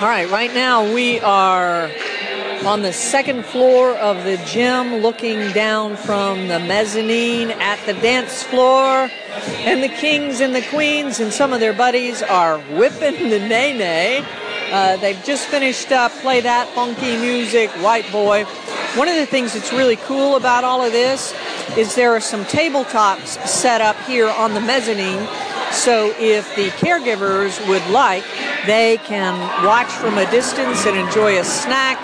All right, right now we are on the second floor of the gym looking down from the mezzanine at the dance floor. And the kings and the queens and some of their buddies are whipping the nae nae. Uh, they've just finished up Play That Funky Music, White Boy. One of the things that's really cool about all of this is there are some tabletops set up here on the mezzanine. So if the caregivers would like, they can watch from a distance and enjoy a snack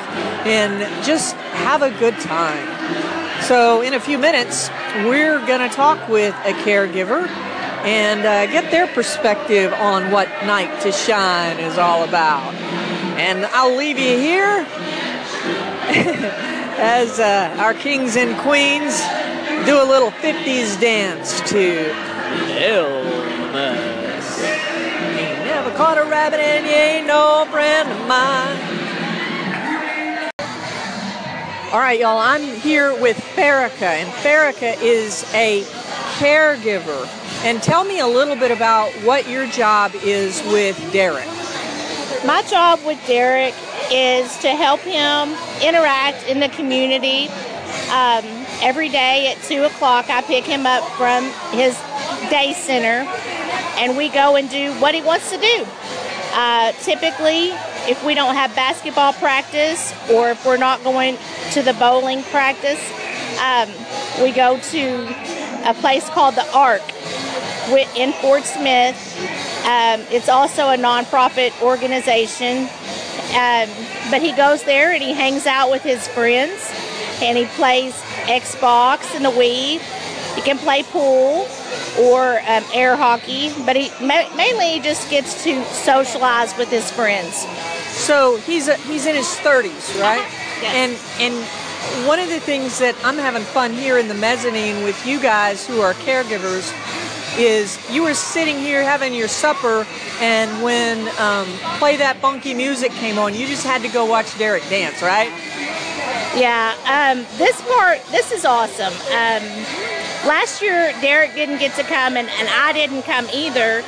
and just have a good time. So, in a few minutes, we're going to talk with a caregiver and uh, get their perspective on what Night to Shine is all about. And I'll leave you here as uh, our kings and queens do a little 50s dance to Elvis caught a rabbit and you ain't no friend of mine. All right, y'all, I'm here with Farika, and Farika is a caregiver. And tell me a little bit about what your job is with Derek. My job with Derek is to help him interact in the community. Um, every day at 2 o'clock, I pick him up from his day center and we go and do what he wants to do. Uh, typically, if we don't have basketball practice or if we're not going to the bowling practice, um, we go to a place called the Ark in Fort Smith. Um, it's also a nonprofit organization. Um, but he goes there and he hangs out with his friends and he plays Xbox and the Wii. He can play pool or um, air hockey, but he ma- mainly just gets to socialize with his friends. So he's a, he's in his 30s, right? Uh-huh. Yes. And and one of the things that I'm having fun here in the mezzanine with you guys who are caregivers is you were sitting here having your supper, and when um, play that funky music came on, you just had to go watch Derek dance, right? Yeah, um, this part, this is awesome. Um, last year, Derek didn't get to come, and, and I didn't come either.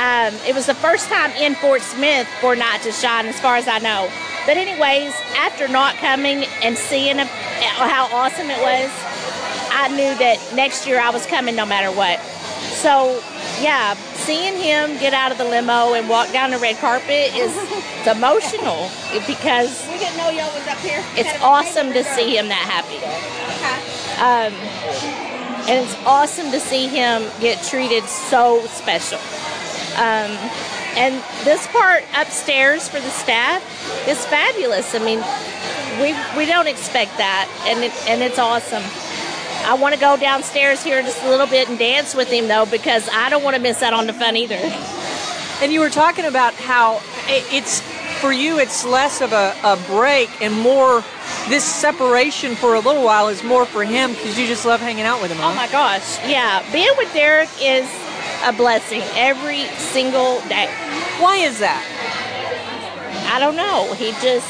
Um, it was the first time in Fort Smith for Night to Shine, as far as I know. But, anyways, after not coming and seeing a, how awesome it was, I knew that next year I was coming no matter what. So, yeah, seeing him get out of the limo and walk down the red carpet is emotional because we didn't know y'all was up here. It's awesome to see him that happy. Um, and it's awesome to see him get treated so special. Um, and this part upstairs for the staff is fabulous. I mean, we we don't expect that, and it, and it's awesome. I want to go downstairs here just a little bit and dance with him though, because I don't want to miss out on the fun either. And you were talking about how it's for you, it's less of a, a break and more this separation for a little while is more for him because you just love hanging out with him. Huh? Oh my gosh, yeah, being with Derek is a blessing every single day. Why is that? I don't know. He just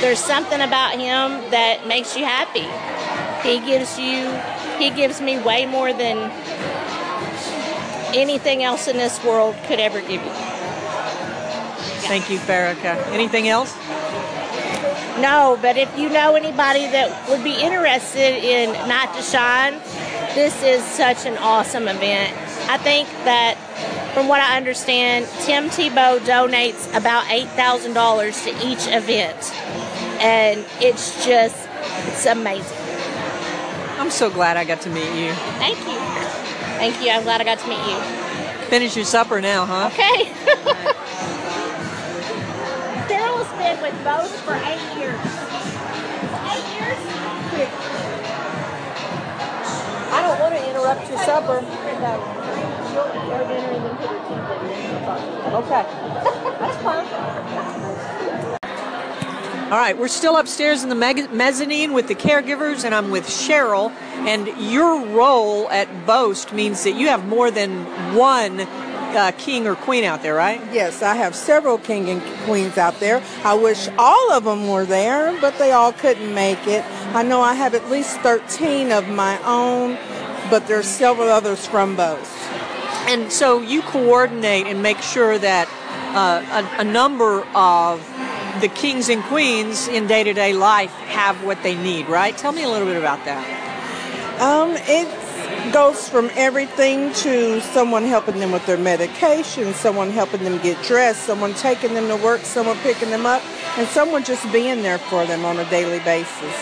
there's something about him that makes you happy. He gives you, he gives me way more than anything else in this world could ever give you. Thank you, Farika. Anything else? No, but if you know anybody that would be interested in Night to Shine, this is such an awesome event. I think that, from what I understand, Tim Tebow donates about $8,000 to each event. And it's just, it's amazing. I'm so glad I got to meet you. Thank you. Thank you. I'm glad I got to meet you. Finish your supper now, huh? Okay. Carol has been with Bost for eight years. Eight years? I don't want to interrupt your supper. Okay. That's fine. All right, we're still upstairs in the meg- mezzanine with the caregivers, and I'm with Cheryl. And your role at Bost means that you have more than one uh, king or queen out there, right? Yes, I have several king and queens out there. I wish all of them were there, but they all couldn't make it. I know I have at least 13 of my own, but there's several others from Bost. And so you coordinate and make sure that uh, a, a number of the kings and queens in day to day life have what they need, right? Tell me a little bit about that. Um, it goes from everything to someone helping them with their medication, someone helping them get dressed, someone taking them to work, someone picking them up, and someone just being there for them on a daily basis.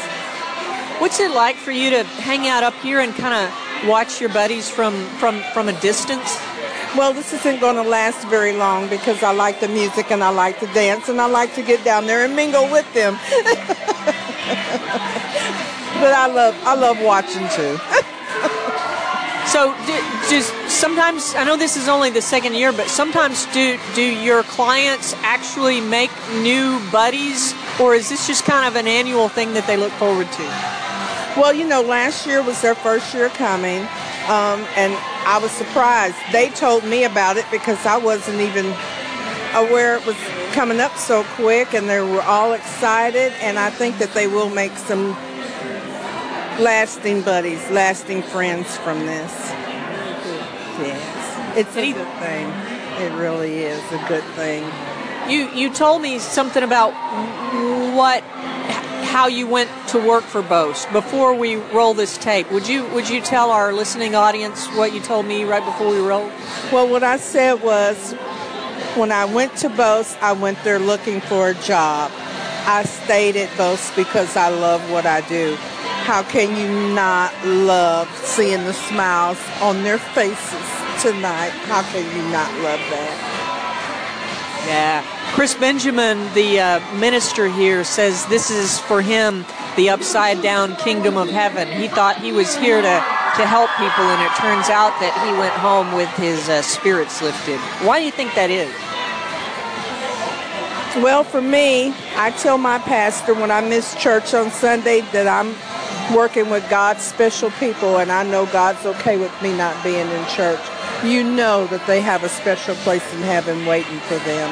What's it like for you to hang out up here and kind of watch your buddies from, from, from a distance? Well, this isn't going to last very long because I like the music and I like to dance and I like to get down there and mingle with them. but I love I love watching too. So, just sometimes I know this is only the second year, but sometimes do do your clients actually make new buddies, or is this just kind of an annual thing that they look forward to? Well, you know, last year was their first year coming, um, and I was surprised. They told me about it because I wasn't even aware it was coming up so quick, and they were all excited. And I think that they will make some lasting buddies, lasting friends from this. Yes, it's a good thing. It really is a good thing. You you told me something about what how you went to work for Bost before we roll this tape. Would you would you tell our listening audience what you told me right before we roll? Well, what I said was when I went to Bost, I went there looking for a job. I stayed at Bost because I love what I do. How can you not love seeing the smiles on their faces tonight? How can you not love that? Yeah. Chris Benjamin, the uh, minister here, says this is for him the upside down kingdom of heaven. He thought he was here to, to help people, and it turns out that he went home with his uh, spirits lifted. Why do you think that is? Well, for me, I tell my pastor when I miss church on Sunday that I'm working with God's special people, and I know God's okay with me not being in church you know that they have a special place in heaven waiting for them.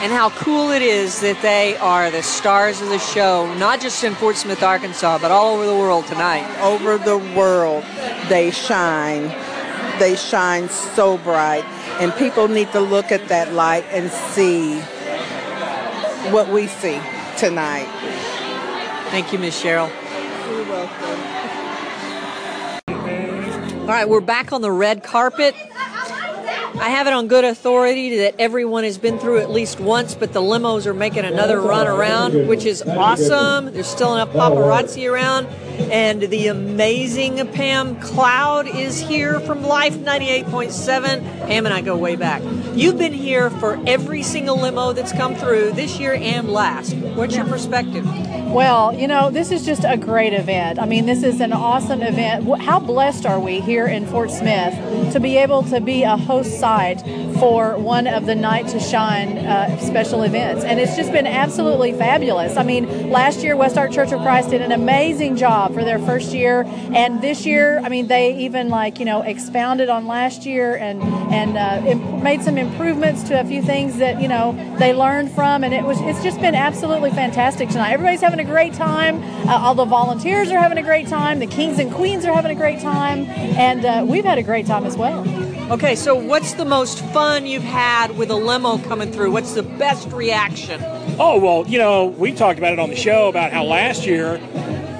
And how cool it is that they are the stars of the show, not just in Fort Smith, Arkansas, but all over the world tonight. Over the world, they shine. They shine so bright. And people need to look at that light and see what we see tonight. Thank you, Miss Cheryl. All right, we're back on the red carpet. I have it on good authority that everyone has been through at least once, but the limos are making another run around, which is awesome. There's still enough paparazzi around. And the amazing Pam Cloud is here from Life 98.7. Pam and I go way back. You've been here for every single limo that's come through this year and last. What's your perspective? Well, you know, this is just a great event. I mean, this is an awesome event. How blessed are we here in Fort Smith to be able to be a host site for one of the Night to Shine uh, special events? And it's just been absolutely fabulous. I mean, last year, West Ark Church of Christ did an amazing job for their first year. And this year, I mean, they even like, you know, expounded on last year and, and uh, imp- made some improvements to a few things that, you know, they learned from. And it was, it's just been absolutely fantastic tonight. Everybody's having a great time. Uh, all the volunteers are having a great time. The kings and queens are having a great time. And uh, we've had a great time as well. Okay, so what's the most fun you've had with a limo coming through? What's the best reaction? Oh, well, you know, we talked about it on the show about how last year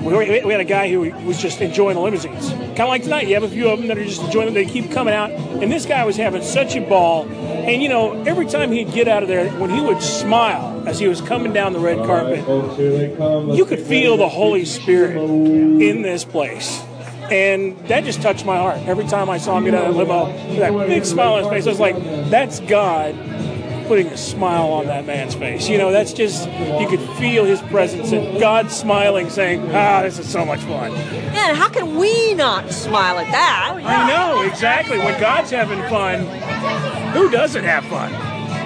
we, we had a guy who was just enjoying the limousines. Kind of like tonight, you have a few of them that are just enjoying them. They keep coming out. And this guy was having such a ball. And, you know, every time he'd get out of there, when he would smile as he was coming down the red carpet, you could feel the Holy Spirit in this place. And that just touched my heart. Every time I saw him get out of the limo, that big smile on his face, I was like, that's God putting a smile on that man's face. You know, that's just, you could feel his presence and God smiling, saying, ah, this is so much fun. Yeah, how can we not smile at that? I know, exactly. When God's having fun, who doesn't have fun?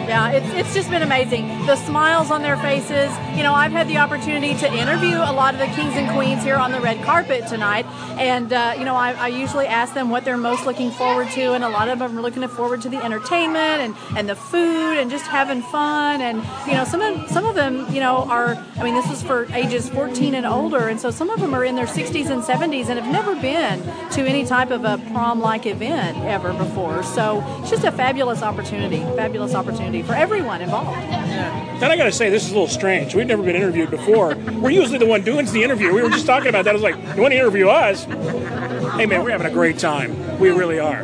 Yeah, it's, it's just been amazing. The smiles on their faces. You know, I've had the opportunity to interview a lot of the kings and queens here on the red carpet tonight. And, uh, you know, I, I, usually ask them what they're most looking forward to. And a lot of them are looking forward to the entertainment and, and the food and just having fun. And, you know, some of, some of them, you know, are, I mean, this is for ages 14 and older. And so some of them are in their 60s and 70s and have never been to any type of a prom like event ever before. So it's just a fabulous opportunity, fabulous opportunity for everyone involved. Then I got to say, this is a little strange. We've never been interviewed before. We're usually the one doing the interview. We were just talking about that. I was like, you want to interview us? Hey, man, we're having a great time. We really are.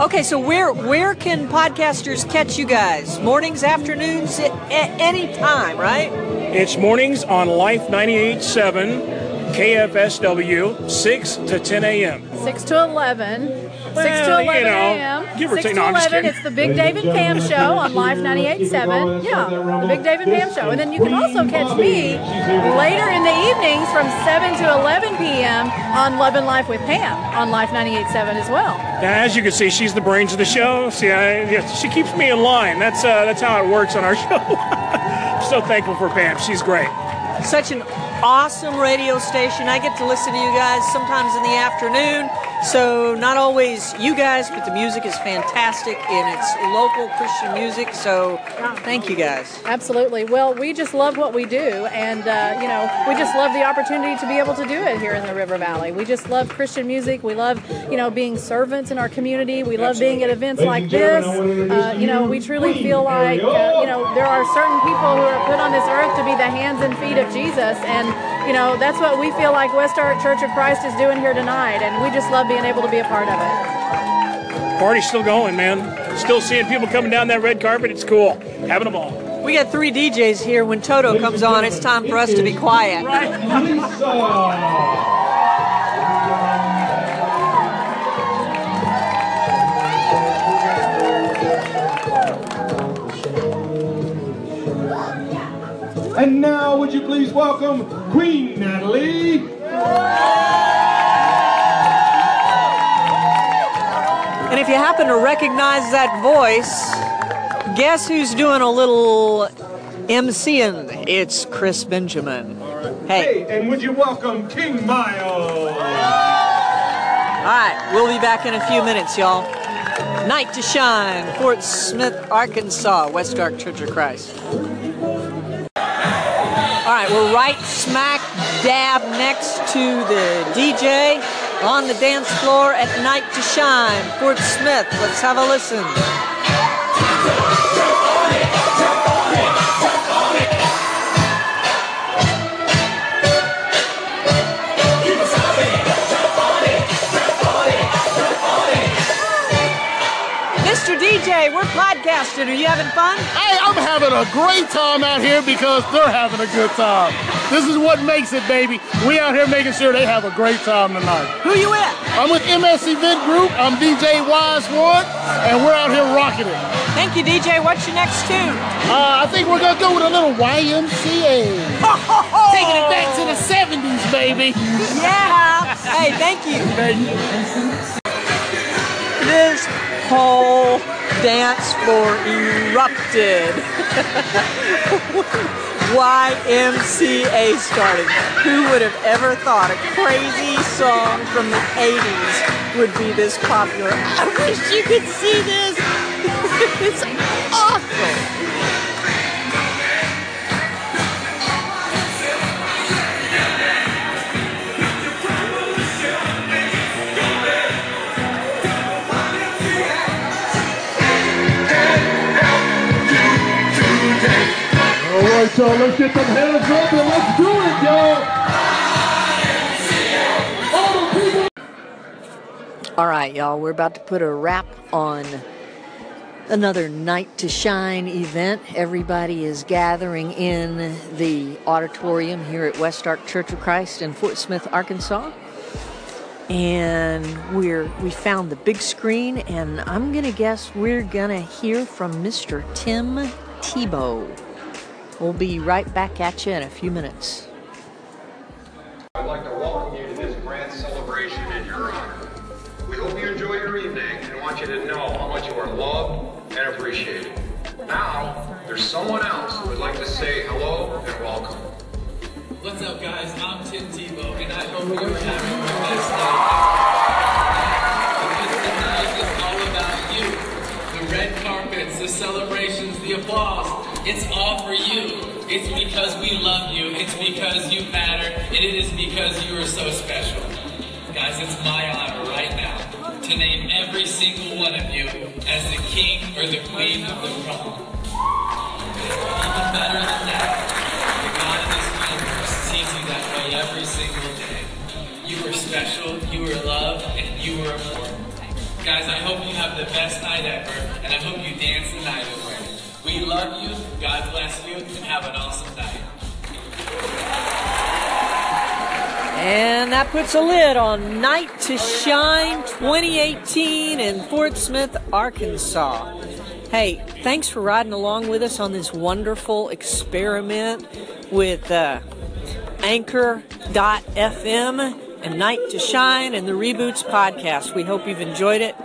Okay, so where where can podcasters catch you guys? Mornings, afternoons, at, at any time, right? It's mornings on Life 98.7, KFSW, 6 to 10 a.m. 6 to 11. 6 to 11 you know, a.m. give or 6 take. to No, 11. It's the Big David Pam Show on Life 98.7. Yeah, the Big David Pam Show. And then you can also catch me later in the evenings from 7 to 11 p.m. on Love and Life with Pam on Life 98.7 as well. Now, as you can see, she's the brains of the show. See, I, yeah, she keeps me in line. That's uh, that's how it works on our show. I'm so thankful for Pam. She's great. Such an awesome radio station. I get to listen to you guys sometimes in the afternoon. So not always you guys, but the music is fantastic and it's local Christian music. So thank you guys. Absolutely. Well, we just love what we do, and uh, you know, we just love the opportunity to be able to do it here in the River Valley. We just love Christian music. We love, you know, being servants in our community. We love being at events like this. Uh, you know, we truly feel like, uh, you know, there are certain people who are put on this earth to be the hands and feet of Jesus, and you know, that's what we feel like West Ark Church of Christ is doing here tonight, and we just love being able to be a part of it. Party's still going, man. Still seeing people coming down that red carpet. It's cool. Having a ball. We got three DJs here. When Toto comes on, it's time for us to be quiet. And now, would you please welcome Queen Natalie? And if you happen to recognize that voice, guess who's doing a little MCing? It's Chris Benjamin. Hey, Hey, and would you welcome King Miles? all right, we'll be back in a few minutes, y'all. Night to Shine, Fort Smith, Arkansas, West Ark Church of Christ. All right, we're right smack dab next to the DJ on the dance floor at Night to Shine, Fort Smith. Let's have a listen. Mr. We're podcasting. Are you having fun? Hey, I'm having a great time out here because they're having a good time. This is what makes it, baby. We out here making sure they have a great time tonight. Who you with? I'm with MS Event Group. I'm DJ Wise One, and we're out here rocking it. Thank you, DJ. What's your next tune? Uh, I think we're gonna go with a little YMCA. Taking it back to the 70s, baby. Yeah. Hey, thank you. This whole dance floor erupted. YMCA started. Who would have ever thought a crazy song from the 80s would be this popular? I wish you could see this. it's awesome. Y'all, let's get them hands up and let's do it, y'all. All right, y'all, we're about to put a wrap on another Night to Shine event. Everybody is gathering in the auditorium here at West Ark Church of Christ in Fort Smith, Arkansas. And we're we found the big screen and I'm to guess we're to hear from Mr. Tim Tebow. We'll be right back at you in a few minutes. I'd like to welcome you to this grand celebration in your honor. We hope you enjoy your evening and want you to know how much you are loved and appreciated. Now, there's someone else who would like to say hello and welcome. What's up, guys? I'm Tim Tebow, and I hope you're having the best night. Because tonight is all about you. The red carpets, the celebrations, the applause. It's all for you. It's because we love you. It's because you matter, and it is because you are so special. Guys, it's my honor right now to name every single one of you as the king or the queen of the prom. Even better than that, the God of this universe sees you that way every single day. You are special, you are loved, and you are important. Guys, I hope you have the best night ever, and I hope you dance the night away. We love you, God bless you, and have an awesome night. And that puts a lid on Night to Shine 2018 in Fort Smith, Arkansas. Hey, thanks for riding along with us on this wonderful experiment with uh, Anchor.fm and Night to Shine and the Reboots podcast. We hope you've enjoyed it.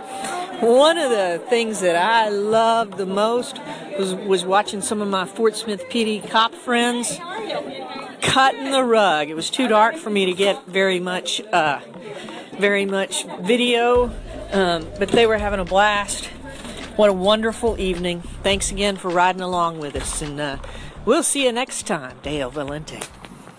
One of the things that I loved the most was, was watching some of my Fort Smith PD cop friends cutting the rug. It was too dark for me to get very much, uh, very much video, um, but they were having a blast. What a wonderful evening. Thanks again for riding along with us, and uh, we'll see you next time. Dale Valente.